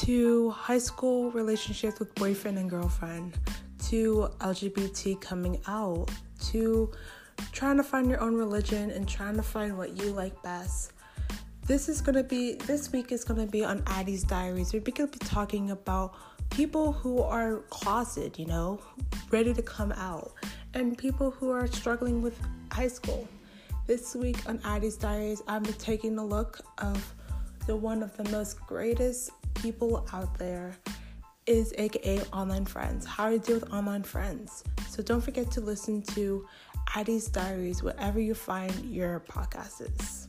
to high school relationships with boyfriend and girlfriend, to LGBT coming out, to trying to find your own religion and trying to find what you like best. This is gonna be this week is gonna be on Adi's Diaries. We're gonna be talking about people who are closeted, you know, ready to come out, and people who are struggling with high school. This week on Adi's Diaries, I'm taking a look of the one of the most greatest people out there is aka online friends, how to deal with online friends. So don't forget to listen to Adi's Diaries wherever you find your podcasts.